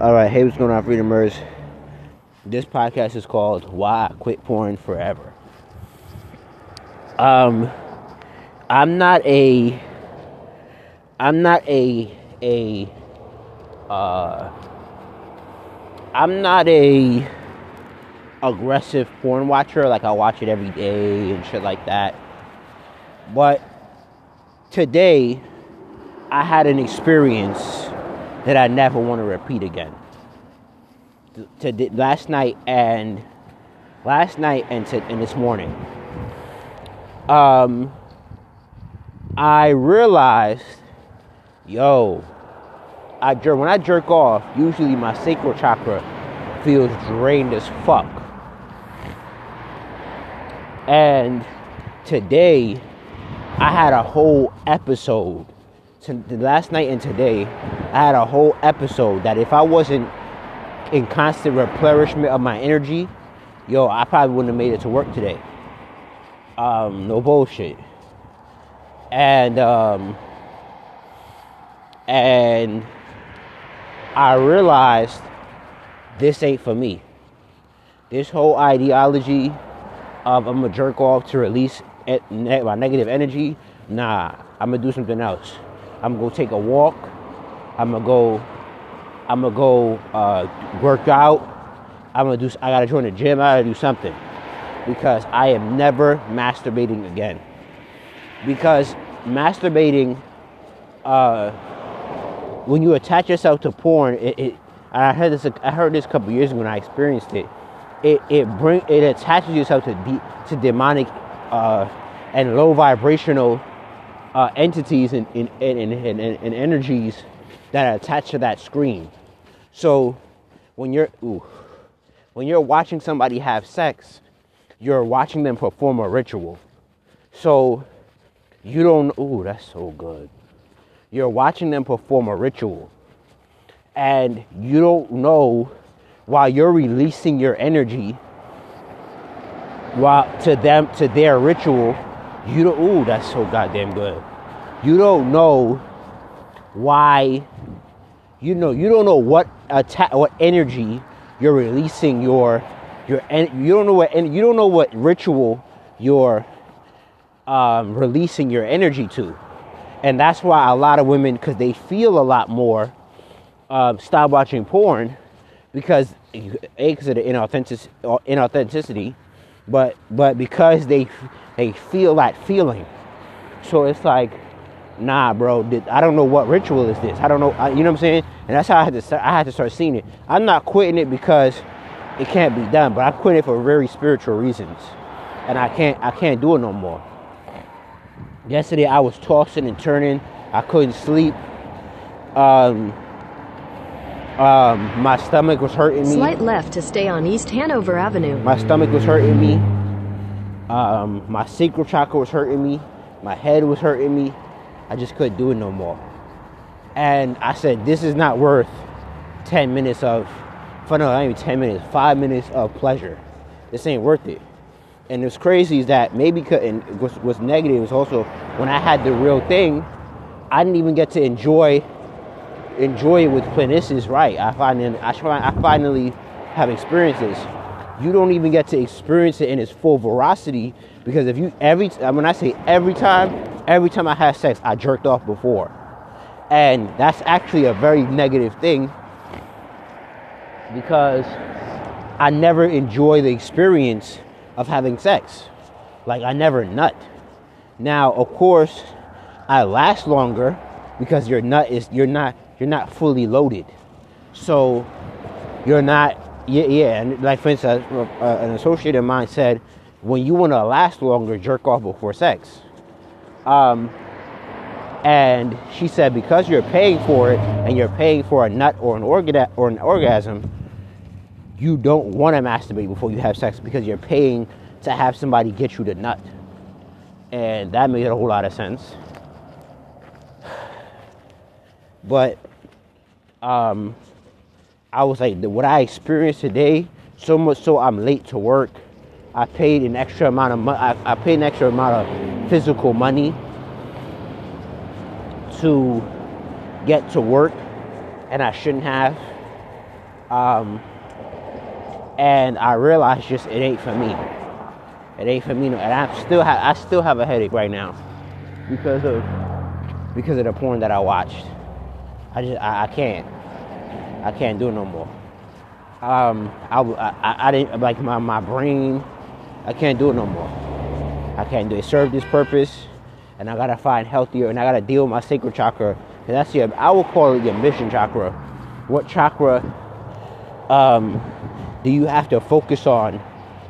All right, hey, what's going on, Freedomers? This podcast is called "Why I Quit Porn Forever." Um, I'm not a, I'm not a a, uh, I'm not a aggressive porn watcher. Like I watch it every day and shit like that. But today, I had an experience that I never want to repeat again. To, to last night and last night and to, and this morning. Um, I realized, yo, I jerk when I jerk off. Usually my sacral chakra feels drained as fuck. And today, I had a whole episode to, last night and today, I had a whole episode that if I wasn't in constant replenishment of my energy, yo, I probably wouldn't have made it to work today. Um, no bullshit. And um, and I realized this ain't for me. This whole ideology of I'm gonna jerk off to release my negative energy, nah, I'm gonna do something else. I'm gonna go take a walk. I'm gonna go. I'm gonna go uh, work out. I'm gonna do. I gotta join the gym. I gotta do something because I am never masturbating again. Because masturbating, uh, when you attach yourself to porn, it, it I heard this. I heard this a couple years ago when I experienced it. It it bring it attaches yourself to de, to demonic uh, and low vibrational uh, entities and, and, and, and, and energies that are attached to that screen. So when you're ooh, when you're watching somebody have sex, you're watching them perform a ritual. So you don't ooh, that's so good. You're watching them perform a ritual. And you don't know while you're releasing your energy while to them to their ritual you don't, ooh, that's so goddamn good. You don't know why, you know, you don't know what what energy you're releasing your, your, you don't know what, you don't know what ritual you're um, releasing your energy to. And that's why a lot of women, because they feel a lot more, um, stop watching porn because a because of the inauthentic, inauthenticity, but but because they they feel that feeling. So it's like, nah, bro. I don't know what ritual is this. I don't know. You know what I'm saying? And that's how I had to. Start, I had to start seeing it. I'm not quitting it because it can't be done, but I quit it for very spiritual reasons, and I can't. I can't do it no more. Yesterday I was tossing and turning. I couldn't sleep. Um, um, my stomach was hurting me. Slight left to stay on East Hanover Avenue. My stomach was hurting me. Um, my sacral chakra was hurting me. My head was hurting me. I just couldn't do it no more. And I said, this is not worth 10 minutes of, for no, not even 10 minutes, five minutes of pleasure. This ain't worth it. And what's crazy is that maybe, and what's, what's negative is also when I had the real thing, I didn't even get to enjoy enjoy it with Planicis right. I finally, I, I finally have experienced this you don't even get to experience it in its full veracity because if you every when I say every time, every time I had sex, I jerked off before, and that's actually a very negative thing because I never enjoy the experience of having sex. Like I never nut. Now, of course, I last longer because your nut is you're not you're not fully loaded, so you're not yeah, yeah, and like for instance, uh, an associate of mine said, when you want to last longer, jerk off before sex. Um, and she said because you're paying for it and you're paying for a nut or an orga- or an orgasm, you don't want to masturbate before you have sex because you're paying to have somebody get you the nut. And that made a whole lot of sense. But um, I was like, what I experienced today, so much so I'm late to work. I paid an extra amount of money. I, I paid an extra amount of physical money to get to work, and I shouldn't have. Um, and I realized just it ain't for me. It ain't for me. No, and I still have I still have a headache right now because of because of the porn that I watched. I just I, I can't I can't do it no more. Um, I, I, I didn't like my, my brain. I can't do it no more. I can't do it. Serve this purpose, and I gotta find healthier, and I gotta deal with my sacral chakra. And that's your I will call it your mission chakra. What chakra um, do you have to focus on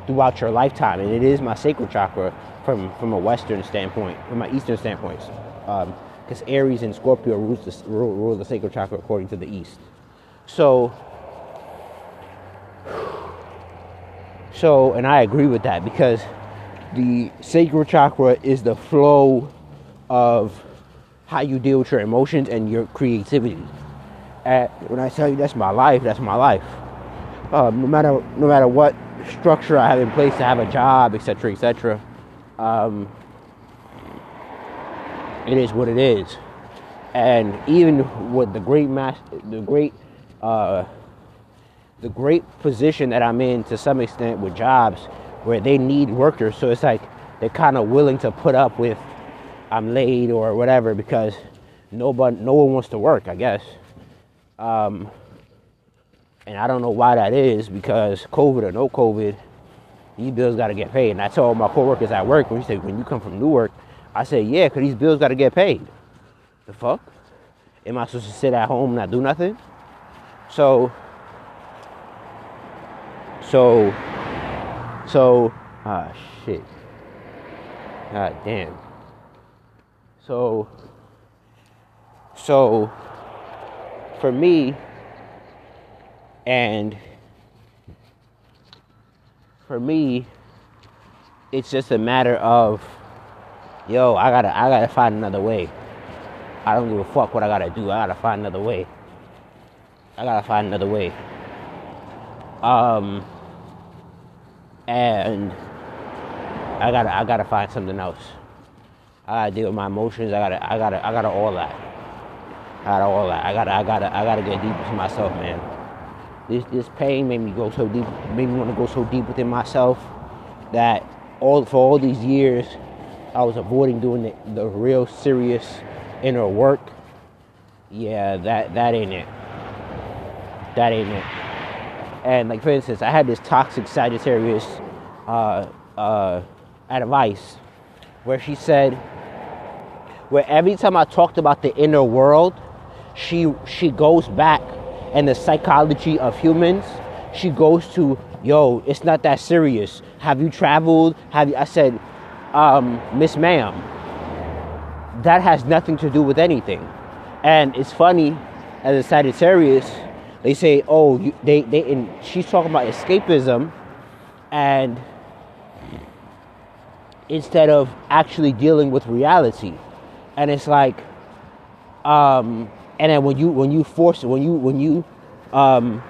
throughout your lifetime? And it is my sacral chakra from from a Western standpoint, from my Eastern standpoint, because um, Aries and Scorpio the, rule, rule the sacral chakra according to the East. So, so, and I agree with that because the sacral chakra is the flow of how you deal with your emotions and your creativity. When I tell you that's my life, that's my life. Um, no matter no matter what structure I have in place to have a job, etc., etc. Um, it is what it is, and even with the great mass, the great, uh, the great position that I'm in to some extent with jobs where they need workers, so it's like they're kind of willing to put up with I'm late or whatever because nobody, no one wants to work, I guess. Um, and I don't know why that is because COVID or no COVID, these bills got to get paid. And I told my coworkers at work when you say when you come from Newark, I said yeah, cause these bills got to get paid. The fuck? Am I supposed to sit at home and not do nothing? So, so, so, ah shit. God damn. So, so, for me, and for me, it's just a matter of, yo, I gotta, I gotta find another way. I don't give a fuck what I gotta do. I gotta find another way. I gotta find another way. Um, and I gotta, I gotta find something else. I gotta deal with my emotions. I gotta, I gotta, I gotta all that. I gotta all that. I gotta, I gotta, I gotta get deep into myself, man. This this pain made me go so deep, made me want to go so deep within myself that all for all these years I was avoiding doing the, the real serious inner work. Yeah, that that ain't it. That ain't it. And like for instance, I had this toxic Sagittarius uh, uh, advice where she said, where every time I talked about the inner world, she she goes back and the psychology of humans, she goes to, yo, it's not that serious. Have you traveled? Have you? I said, um, Miss Ma'am, that has nothing to do with anything. And it's funny, as a Sagittarius, they say, oh, you, they, they, and she's talking about escapism, and instead of actually dealing with reality. And it's like, um, and then when you when you force it when you when you um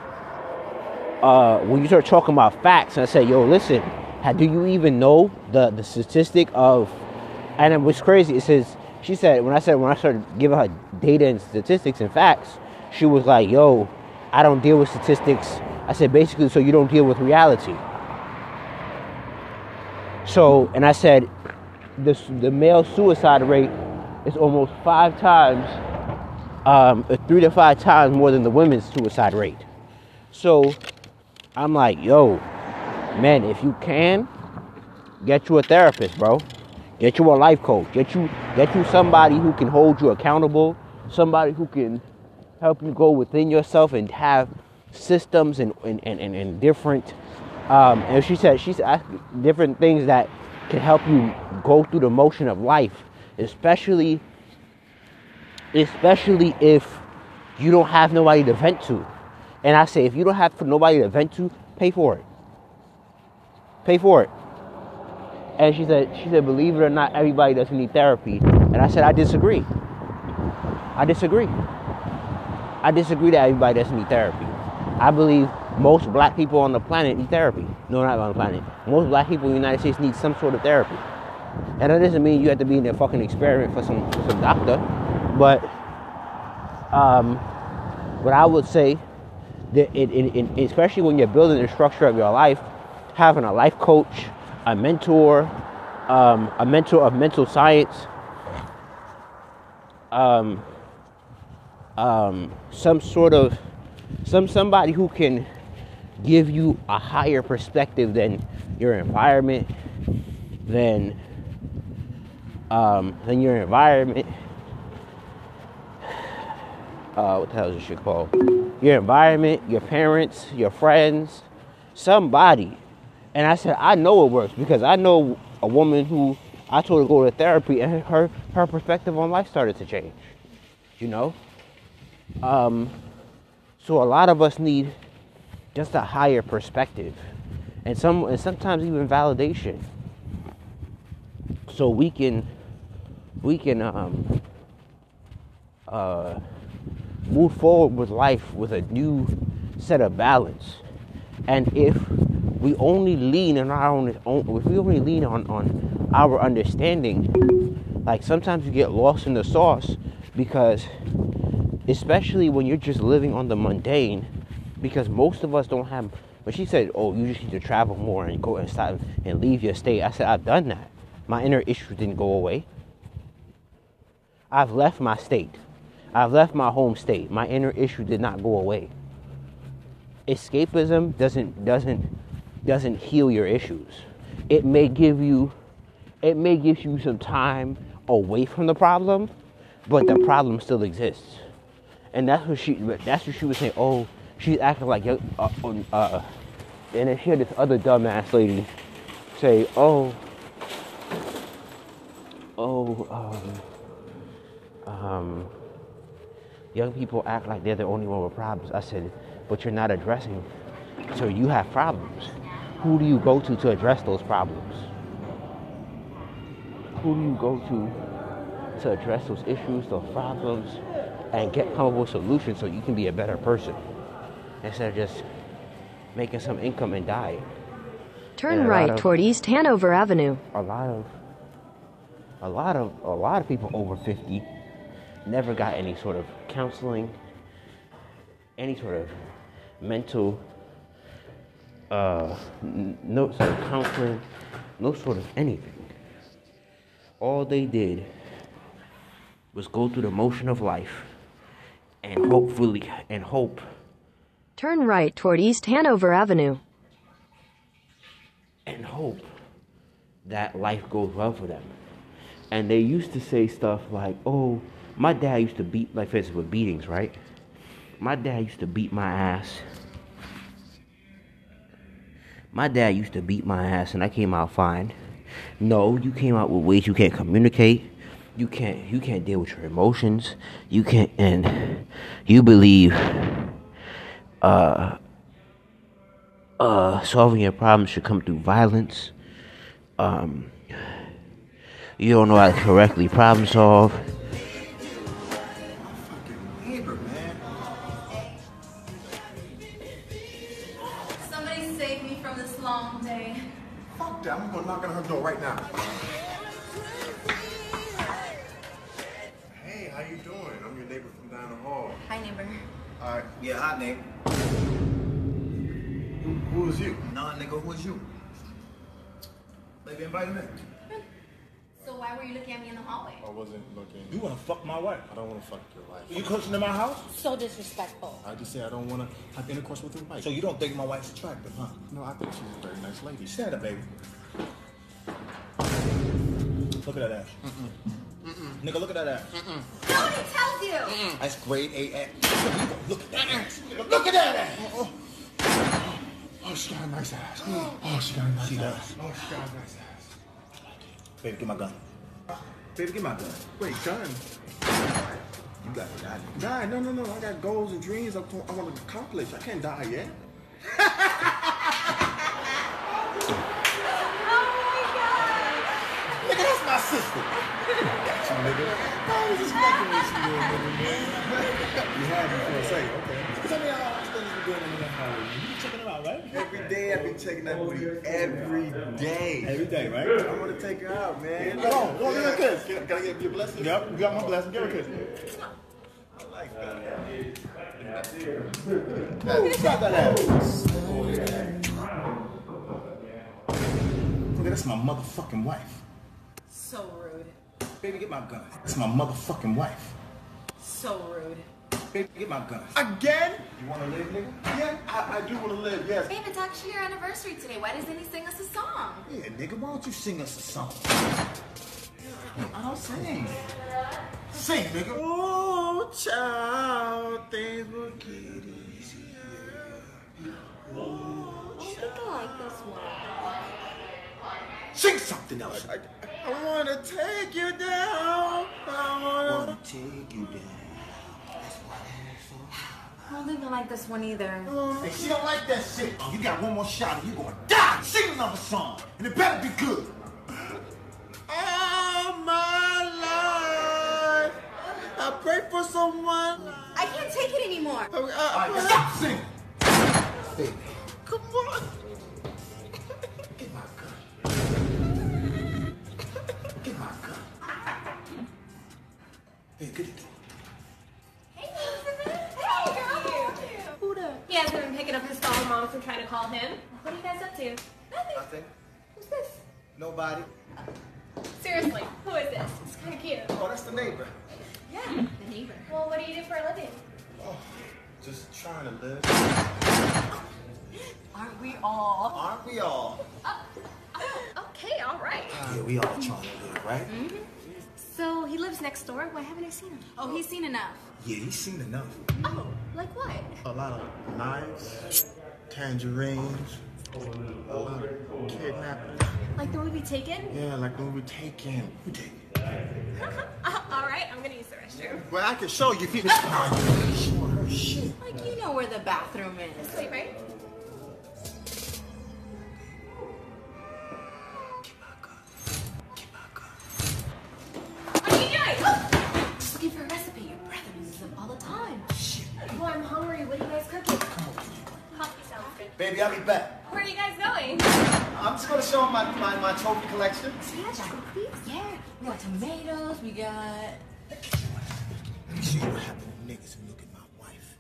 uh when you start talking about facts and I say yo listen how, do you even know the the statistic of and it was crazy it says she said when I said when I started giving her data and statistics and facts she was like yo I don't deal with statistics I said basically so you don't deal with reality so and I said the male suicide rate is almost five times um, three to five times more than the women's suicide rate. So I'm like, yo, man, if you can, get you a therapist, bro. Get you a life coach. Get you get you somebody who can hold you accountable, somebody who can help you go within yourself and have systems and and, and, and different um, and she said she's different things that can help you go through the motion of life, especially especially if you don't have nobody to vent to. And I say, if you don't have nobody to vent to, pay for it. Pay for it. And she said, she said, believe it or not, everybody doesn't need therapy. And I said, I disagree. I disagree. I disagree that everybody doesn't need therapy. I believe most black people on the planet need therapy. No, not on the planet. Most black people in the United States need some sort of therapy. And that doesn't mean you have to be in a fucking experiment for some, for some doctor. But um, what I would say that it, it, it, especially when you're building the structure of your life, having a life coach, a mentor, um, a mentor of mental science, um, um, some sort of some somebody who can give you a higher perspective than your environment, than um, than your environment. Uh, what the hell is this shit called? Your environment, your parents, your friends, somebody. And I said, I know it works because I know a woman who I told her to go to therapy and her her perspective on life started to change. You know? Um, so a lot of us need just a higher perspective. And some and sometimes even validation. So we can we can um, uh, move forward with life with a new set of balance. And if we only lean on our own, if we only lean on, on our understanding like sometimes you get lost in the sauce because especially when you're just living on the mundane because most of us don't have But she said oh you just need to travel more and go and stop and leave your state i said i've done that. My inner issues didn't go away. I've left my state. I've left my home state. My inner issue did not go away. Escapism doesn't doesn't doesn't heal your issues. It may give you it may give you some time away from the problem but the problem still exists. And that's what she that's what she was saying. Oh, she's acting like uh, uh, and then she had this other dumbass lady say, oh, oh, um, um, young people act like they're the only one with problems. I said, but you're not addressing, so you have problems. Who do you go to to address those problems? Who do you go to to address those issues, those problems? and get with solutions so you can be a better person instead of just making some income and die. Turn right of, toward East Hanover Avenue. A lot of a lot of a lot of people over 50 never got any sort of counseling, any sort of mental uh, no sort of counseling, no sort of anything. All they did was go through the motion of life and hopefully and hope. Turn right toward East Hanover Avenue. And hope that life goes well for them. And they used to say stuff like, "Oh, my dad used to beat like this with beatings, right? My dad used to beat my ass. My dad used to beat my ass, and I came out fine. No, you came out with ways you can't communicate you can't you can't deal with your emotions you can't and you believe uh uh solving your problems should come through violence. Um you don't know how to correctly problem solve looking. You wanna fuck my wife? I don't wanna fuck your wife. You coaching in my house? So disrespectful. I just say I don't wanna have intercourse with your wife. So you don't think my wife's attractive, huh? No, I think she's a very nice lady. Stand up, baby. Look at that ass. Mm-mm. Mm-mm. Nigga, look at that ass. Mm-mm. Nobody tells you. Mm-mm. That's grade A ass. Look at that ass. Look at that ass. Oh, oh. oh, she got a nice ass. Oh, oh she got a nice she ass. Does. Oh, she got a nice ass. Baby, get my gun. Baby, get my gun. Wait, gun? You got to die. Die? No, no, no. I got goals and dreams I want to accomplish. I can't die yet. Oh my God. nigga, that's my sister. Got you, nigga. I was just fucking with you, little nigga, man. you had me for a second, okay. Tell me how much things you doing in the house. You checking them out, right? Every day I be checking that booty. Every day. Every day, right? I want to take her out, man. Come on, go give her a kiss. Can, can I get your blessing? Yep, you got my blessing. Give her a kiss. I Stop that ass. That's my motherfucking wife. So rude. Baby, get my gun. That's my motherfucking wife. So rude. Baby, get my gun. Again? You wanna live, nigga? Yeah, I, I do want to live, yes. Babe, it's actually your anniversary today. Why doesn't he sing us a song? Yeah, nigga, why don't you sing us a song? I don't sing. Sing, nigga. Oh, child, things will get easier. Oh, I think I like this one. Sing something else. I, I want to take you down. I want wanna take you down. I don't like this one either. Hey, she don't like that shit. Oh, you got one more shot and you're gonna die. Sing another song. And it better be good. all my life. I pray for someone. I can't take it anymore. Uh, uh, All right, stop singing. Baby, Come on. get my gun. Get my gun. Hey, get it. Phone. Mom's trying to call him. What are you guys up to? Nothing. Nothing. Who's this? Nobody. Seriously, who is this? It's kind of cute. Oh, that's the neighbor. Yeah, the neighbor. Well, what do you do for a living? Oh, just trying to live. Aren't we all? Aren't we all? Oh, oh, okay, all right. Uh, yeah, we all trying to live, right? Mm-hmm. So he lives next door. Why haven't I seen him? Oh, he's seen enough. Yeah, he's seen enough. Oh, like what? A lot of knives, tangerines, a lot kidnapping. Like the movie Taken? Yeah, like the movie take in. We take Uh, all right, I'm gonna use the restroom. Well, I can show you if you. Showing her shit. Like you know where the bathroom is. Wait, right? Baby, I'll be back. Where are you guys going? I'm just gonna show 'em my, my, my trophy collection. Yeah, chocolate cookies. Yeah. We got tomatoes. We got. Let me show you what happened to niggas who look at my wife.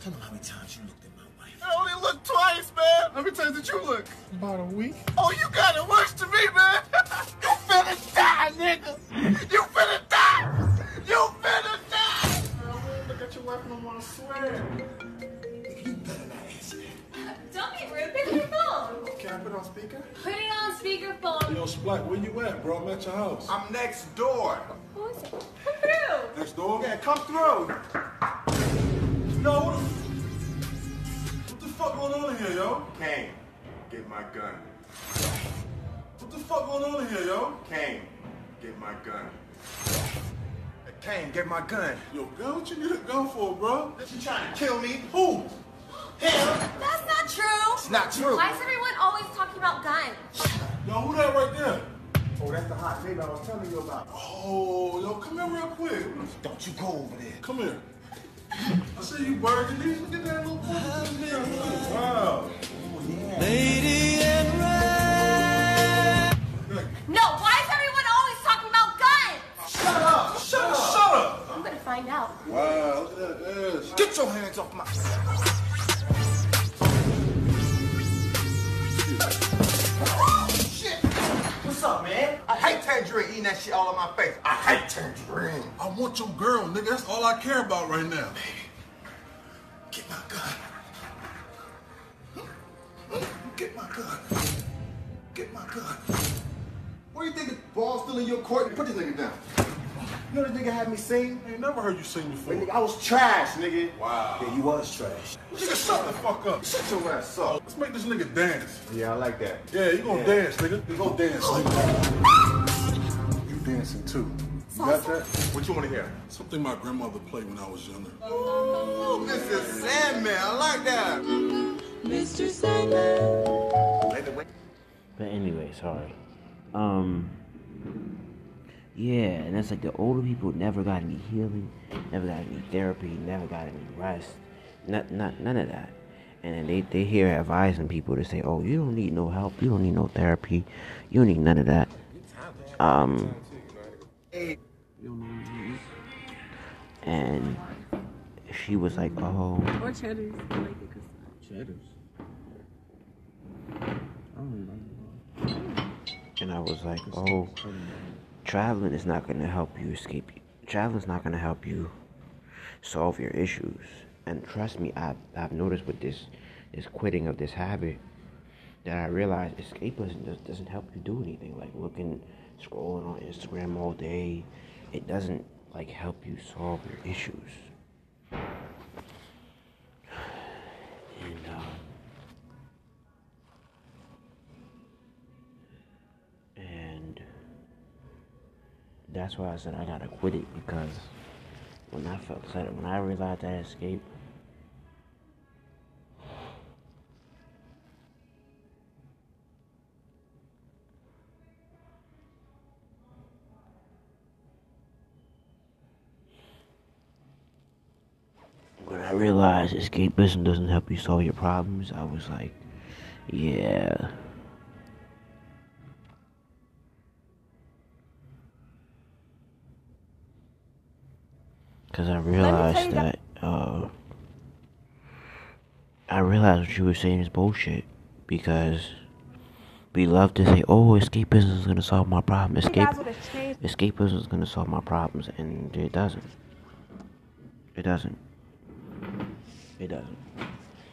Tell them how many times you looked at my wife. I only looked twice, man. How many times did you look? About a week. Oh, you got it worse to me, man. you finna die, nigga. You finna die. You finna die. I won't look at your wife no more, I swear. Don't be rude. Pick up your phone. Can I put it on speaker? Put it on speakerphone. Yo, Splat, where you at, bro? I'm at your house. I'm next door. Who is it? Come through. Next door? Yeah, come through. No, what the, what the fuck going on in here, yo? Kane, get my gun. What the fuck going on in here, yo? Kane, get my gun. Kane, get my gun. Yo, girl, what you need a gun for, bro? You trying to kill me? Who? Him? That's not true. It's not true. Why is everyone always talking about guns? Yo, who that right there? Oh, that's the hot baby I was telling you about. Oh, yo, come here real quick. Don't you go over there. Come here. I see you burgundy. Look at that little fucking Wow. No, want your girl, nigga. That's all I care about right now. Get my gun. Get my gun. Get my gun. What do you think the ball's still in your court? Put this nigga down. You know this nigga had me sing? I ain't never heard you sing before. Nigga, I was trash, nigga. Wow. Yeah, you was trash. Nigga, shut the fuck up. Shut your ass up. Let's make this nigga dance. Yeah, I like that. Yeah, you gonna dance, nigga. You gonna dance, nigga. You dancing too. You got that? What you want to hear? Something my grandmother played when I was younger. Oh, Mr. Sandman, I like that. Mr. Sandman. But anyway, sorry. Um. Yeah, and that's like the older people never got any healing, never got any therapy, never got any rest, not, not none of that. And then they they here advising people to say, "Oh, you don't need no help, you don't need no therapy, you don't need none of that." Um. And she was like, "Oh, Or cheddars. I like it 'cause- Cheddars. I don't remember. and I was like, "Oh, traveling is not going to help you escape. Traveling is not going to help you solve your issues. And trust me, I've, I've noticed with this this quitting of this habit that I realized escapism does, doesn't help you do anything. Like looking, scrolling on Instagram all day, it doesn't like help you solve your issues. And um, and that's why I said I gotta quit it because when I felt that when I realized that escape escapism doesn't help you solve your problems, I was like, yeah. Because I realized you that, uh, I realized what you were saying is bullshit. Because we love to say, oh, escapism is going to solve my problem. Escape, guys would have changed. escapism is going to solve my problems. And it doesn't. It doesn't. It doesn't.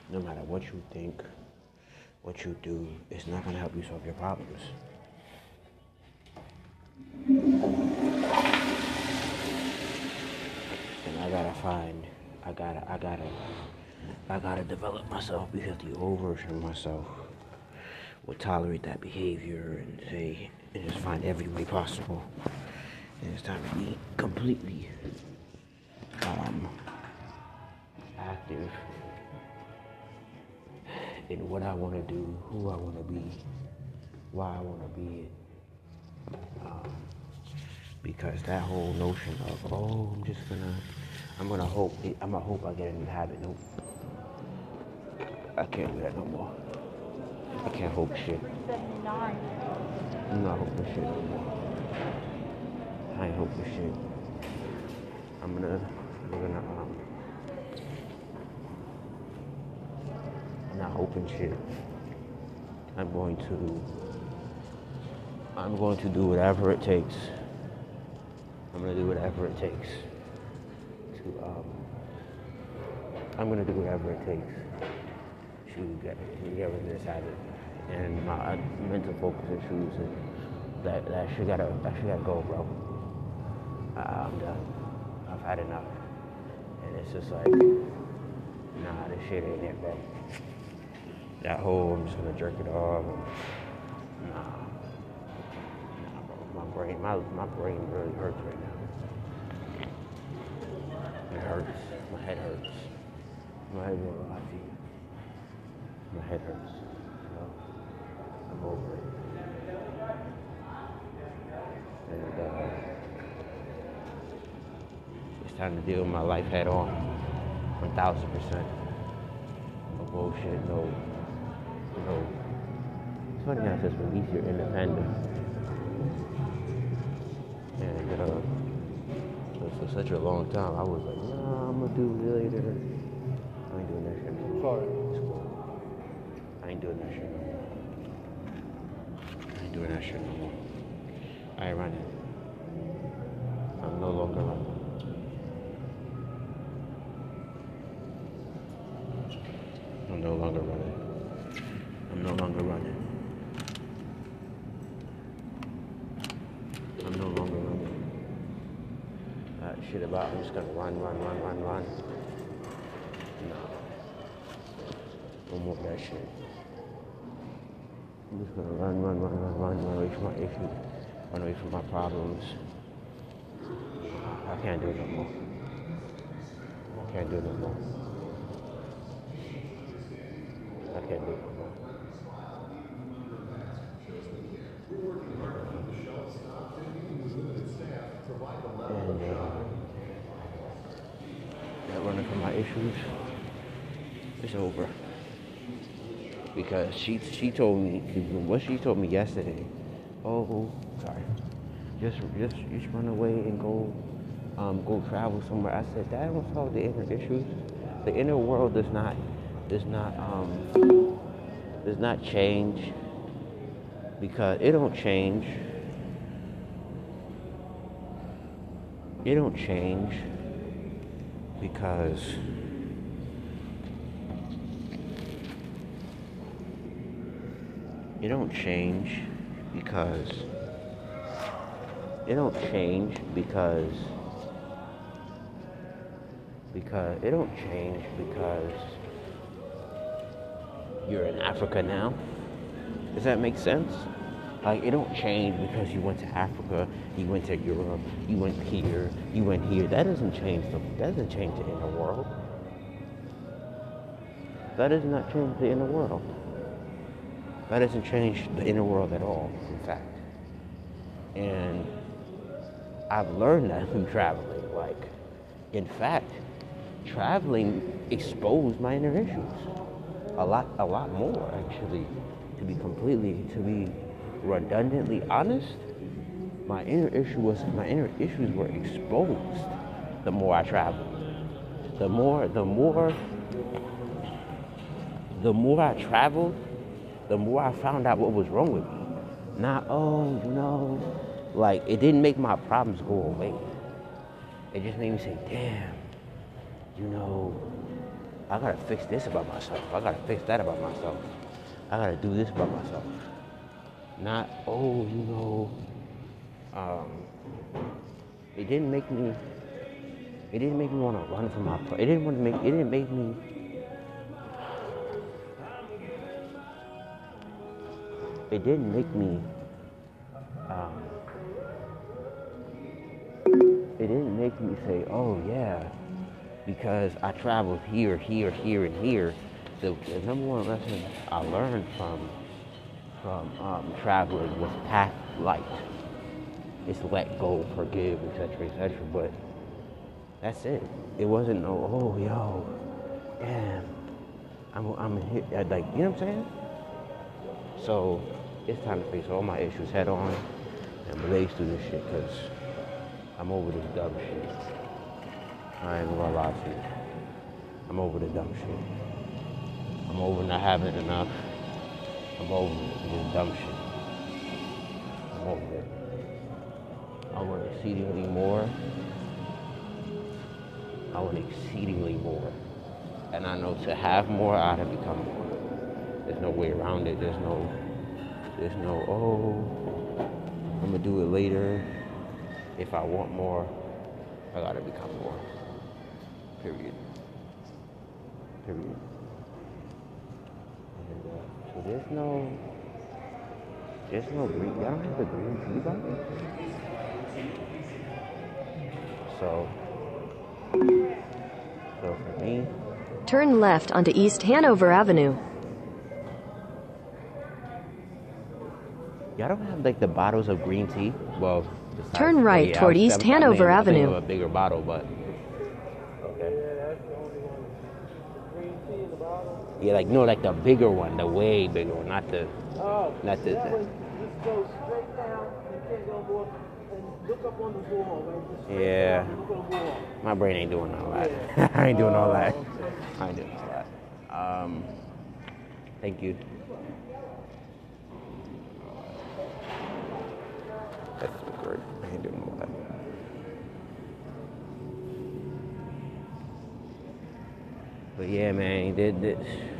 No matter what you think, what you do, it's not going to help you solve your problems. And I gotta find, I gotta, I gotta, I gotta develop myself because the old version of myself would tolerate that behavior and say, and just find every way possible. And it's time to be completely um, active in what I want to do, who I want to be, why I want to be it. Um, because that whole notion of oh, I'm just gonna, I'm gonna hope, I'm gonna hope I get in the habit. Nope, I can't do that no more. I can't hope shit. I'm not hoping shit no more. I ain't hoping shit. I'm gonna, I'm gonna, um, I'm not hoping shit. I'm going to, I'm going to do whatever it takes. I'm gonna do whatever it takes to, um, I'm gonna do whatever it takes to get, to get rid of this habit. And my mental focus issues and that, that shit gotta, that shit gotta go, bro. I, I'm done. I've had enough. And it's just like, nah, this shit ain't it, bro. That whole, I'm just gonna jerk it off. And, nah. Nah, bro. My brain, my, my brain really hurts right now. It hurts. My head hurts. My head won't lie to you. My head hurts. I'm over it. And, uh, it's time to deal with my life head on. 1000%. No bullshit, no, no. It's funny how it says release your independence. And, uh, so for such a long time, I was like, nah, I'm gonna do it later. I ain't doing that shit no cool. I ain't doing that shit no more. I ain't doing that shit no more. I ain't running. I'm no longer running. I'm no longer running. I'm no longer running. I'm no longer running. That shit about I'm just gonna run, run, run, run, run. No. No more of that shit. I'm just gonna run, run, run, run, run, run away from my issues, run away from my problems. I can't do it no more. I can't do it no more. I can't do it no more. And uh, that running from my issues is over. Because she she told me what she told me yesterday. Oh, sorry. Just just just run away and go um, go travel somewhere. I said that don't solve the inner issues. The inner world does not does not um, does not change because it don't change. It don't change because it don't change because it don't change because because it don't change because you're in Africa now. Does that make sense? Like it don't change because you went to Africa, you went to Europe, you went here, you went here. That doesn't change the that doesn't change the inner world. That does not change the inner world. That doesn't change the inner world at all, in fact. And I've learned that from traveling. Like, in fact, traveling exposed my inner issues a lot, a lot more actually. To be completely, to be redundantly honest, my inner issue was my inner issues were exposed the more I traveled. The more, the more, the more I traveled, the more I found out what was wrong with me. Not, oh, you know, like it didn't make my problems go away. It just made me say, damn, you know, I gotta fix this about myself. I gotta fix that about myself. I gotta do this about myself. Not, oh, you know, um, it didn't make me. It didn't make me want to run from my. It didn't want to make. It didn't make me. It didn't make me. Um, it didn't make me say, "Oh yeah," because I traveled here, here, here, and here. The, the number one lesson I learned from from um, traveling was path light. It's let go, forgive, etc., etc. But that's it. It wasn't no, oh, yo, damn, I'm, I'm here. Like, you know what I'm saying? So it's time to face all my issues head on and blaze through this shit because I'm over this dumb shit. I ain't gonna lie to you. I'm over the dumb shit. I'm over not having enough. I'm over this dumb shit. I'm over it. I want exceedingly more. I want exceedingly more. And I know to have more, I have to become more. There's no way around it. There's no, there's no, oh, I'm gonna do it later. If I want more, I gotta become more. Period. Period. There's no, there's no green, y'all don't have the green tea bottle? So, so for me, Turn left onto East Hanover Avenue. y'all don't have like the bottles of green tea. Well, Turn right toward East Hanover I Avenue. A bigger bottle, but okay. Yeah, like no, like the bigger one, the way bigger one, not the, Oh, not the. that way, just go straight down. You can't go more. And look up on the wall, straight Yeah. down and Look on the wall. My brain ain't doing all that. I ain't doing all that. I ain't doing all that. Um, thank you. That's great. I ain't doing all that. But yeah, man, he did this.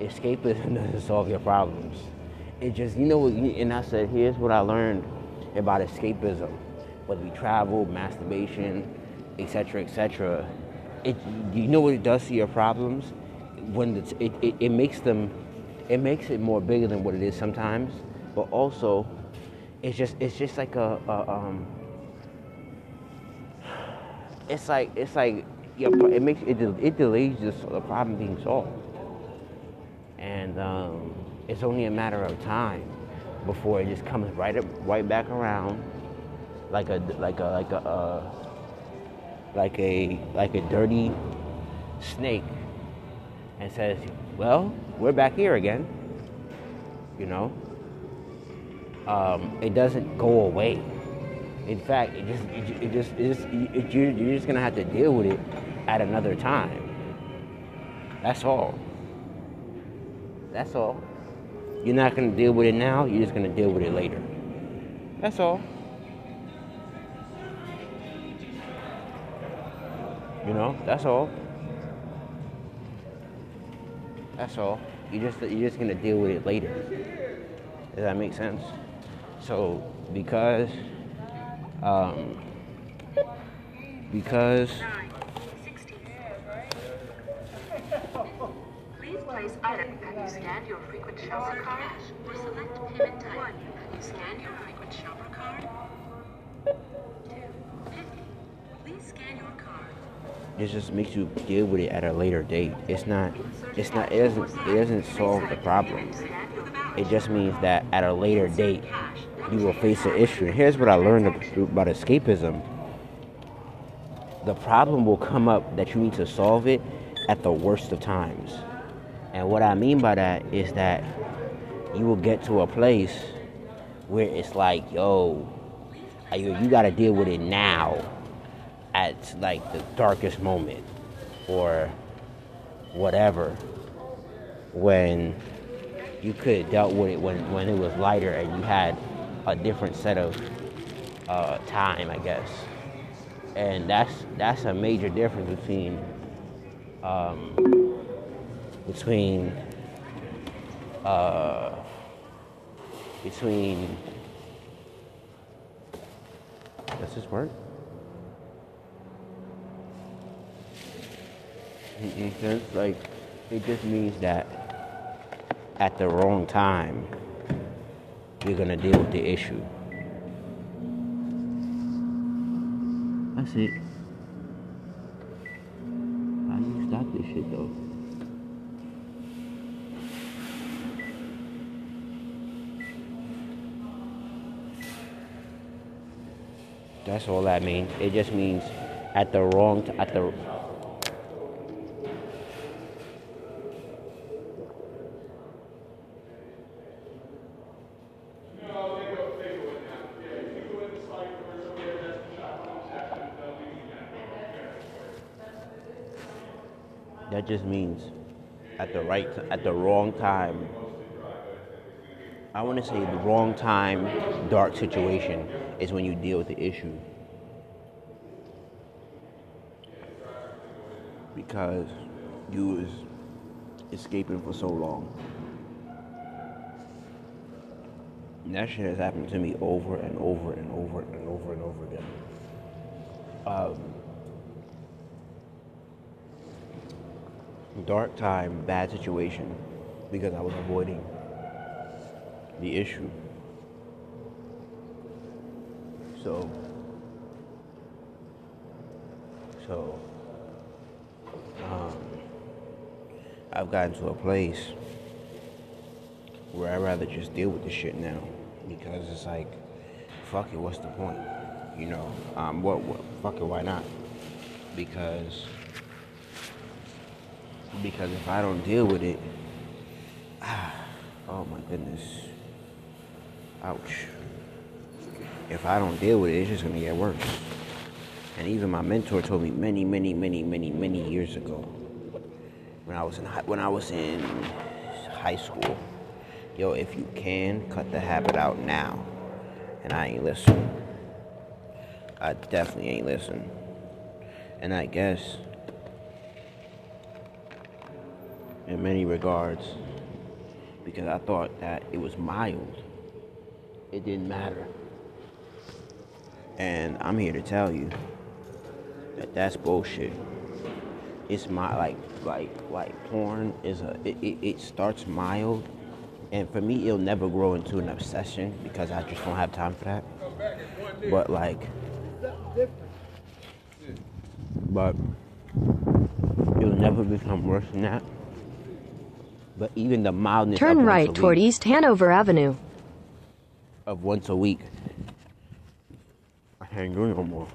Escapism doesn't solve your problems. It just, you know and I said, here's what I learned about escapism. Whether we travel, masturbation, etc., etc. It, you know what it does to your problems? When it's, it, it, it makes them, it makes it more bigger than what it is sometimes. But also, it's just, it's just like a, a um, it's like it's like pro- it makes it it delays the problem being solved, and um, it's only a matter of time before it just comes right up, right back around, like a like a like a uh, like a like a dirty snake, and says, "Well, we're back here again." You know, um, it doesn't go away. In fact, it just, it, it just, it just it, you, you're just gonna have to deal with it at another time. That's all. That's all. You're not gonna deal with it now. You're just gonna deal with it later. That's all. You know, that's all. That's all. You just you're just gonna deal with it later. Does that make sense? So because um because scanned your frequent shopper card? Or select payment type. One. Have you scanned your frequent shopper card? Two. Fifty. Please scan your card. it just makes you deal with it at a later date. It's not it's not it doesn't it doesn't solve the problem. It just means that at a later date you will face an issue. And here's what I learned about escapism. The problem will come up that you need to solve it at the worst of times. And what I mean by that is that you will get to a place where it's like, yo, you, got to deal with it now at like the darkest moment or whatever when you could have dealt with it when, when it was lighter and you had a different set of uh, time, I guess. And that's that's a major difference between um, between uh, between does this work? Makes sense. Like it just means that at the wrong time you're gonna deal with the issue. That's it. How do you stop this shit though? That's all that means. It just means at the wrong t- at the That just means at the right at the wrong time. I want to say the wrong time, dark situation is when you deal with the issue. Because you was escaping for so long. And that shit has happened to me over and over and over and over and over again. Um, dark time, bad situation, because I was avoiding the issue. So, so, I've gotten to a place where I'd rather just deal with the shit now because it's like, fuck it, what's the point? You know, um, what, what, fuck it, why not? Because because if I don't deal with it, oh my goodness, ouch. If I don't deal with it, it's just gonna get worse. And even my mentor told me many, many, many, many, many years ago, when I was in high, when I was in high school, yo, if you can cut the habit out now, and I ain't listen. I definitely ain't listen. And I guess in many regards because I thought that it was mild. It didn't matter. And I'm here to tell you that that's bullshit. It's my like like like porn is a it, it, it starts mild and for me it'll never grow into an obsession because I just don't have time for that. But like but it'll never become worse than that. But even the mildness Turn right toward East Hanover Avenue. of once a week, I can't do no more.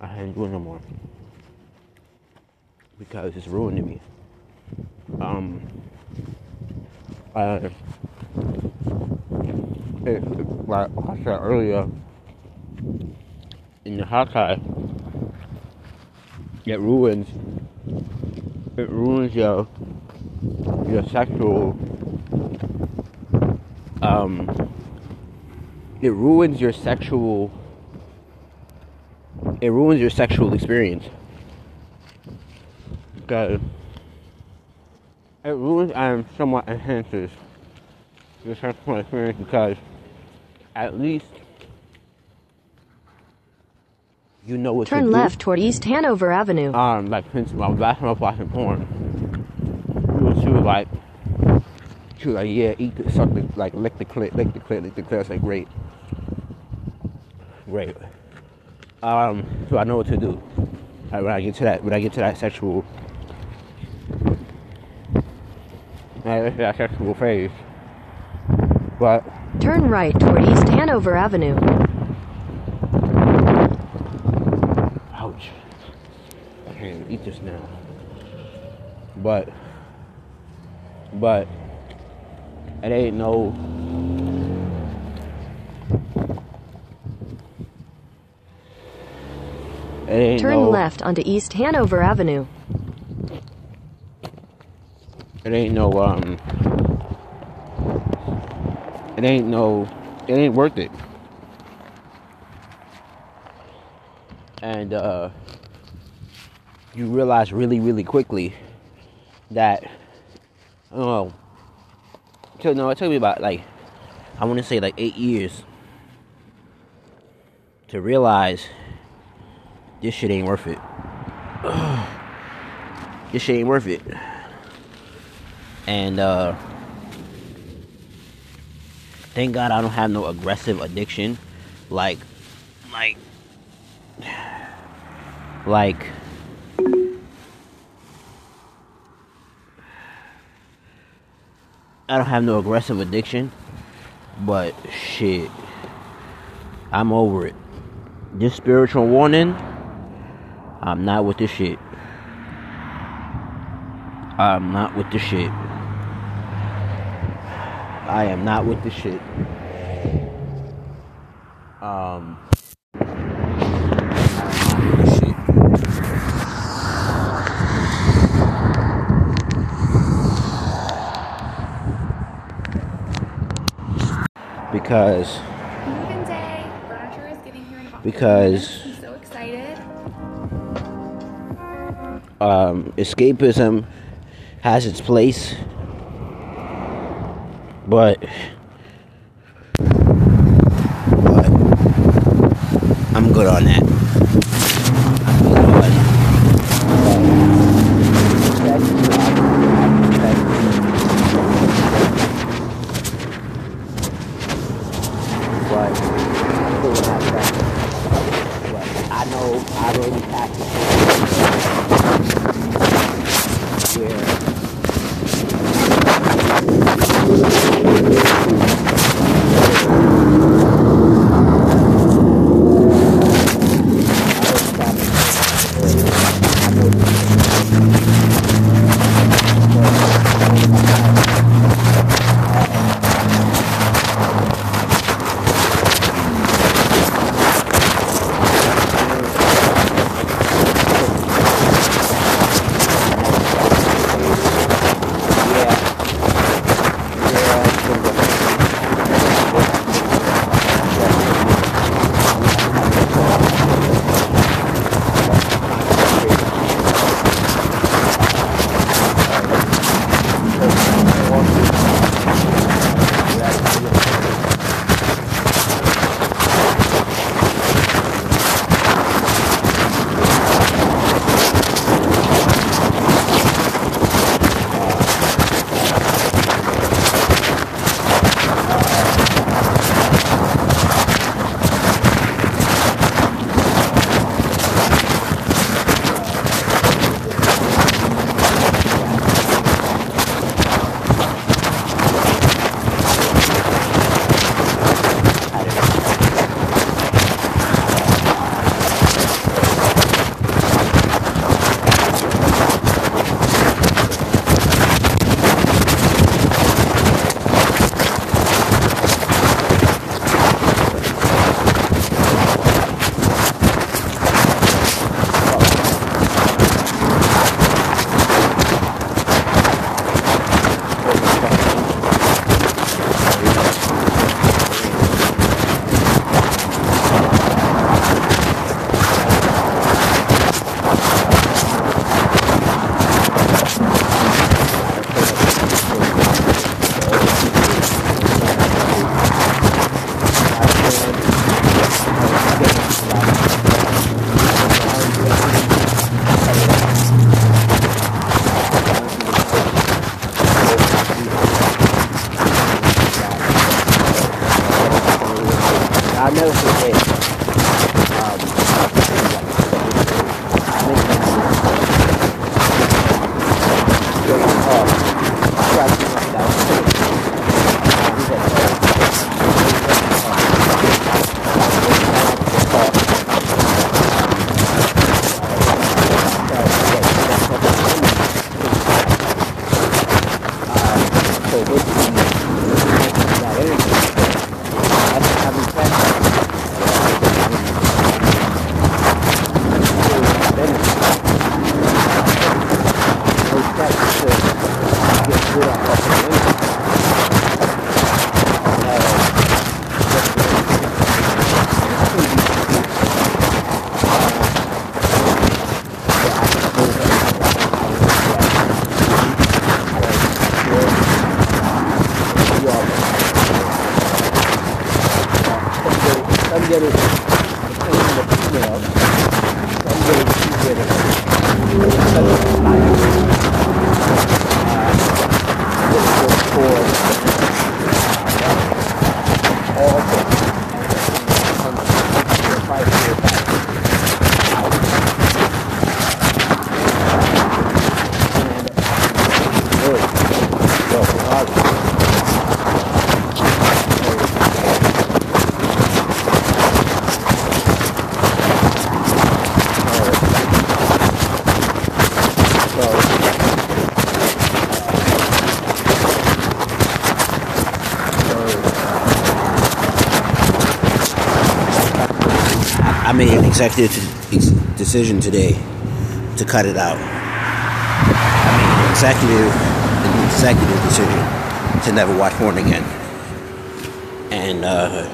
I can't do it no more because it's ruining me. Um, uh, it, like I said earlier, in the Hakai, it ruins, it ruins your, your sexual, um, it ruins your sexual, it ruins your sexual experience. Because it ruins and somewhat enhances your sexual experience because at least you know what to Turn do. left toward East Hanover Avenue. Um, like since my last time I was watching porn, she was, she was like, she was like, yeah, eat the, suck the, like lick the clit, lick the clit, lick the clit. I said, great, great. Um, so I know what to do. Like, when I get to that, when I get to that sexual, when I get to that sexual phase. But Turn right toward East Hanover Avenue. Ouch. I can't even eat this now. But, but, it ain't no. It ain't Turn no, left onto East Hanover Avenue. It ain't no, um. It ain't no. It ain't worth it. And, uh. You realize really, really quickly that. Oh. So, no, it took me about, like. I want to say, like, eight years to realize this shit ain't worth it. this shit ain't worth it. And uh thank God I don't have no aggressive addiction like like like I don't have no aggressive addiction, but shit, I'm over it. This spiritual warning, I'm not with this shit. I'm not with the shit. I am not with the shit. Um. Because Move-in um, escapism has its place, but but I'm good on that. Ex- decision today to cut it out. I made an executive, an executive decision to never watch porn again. And uh,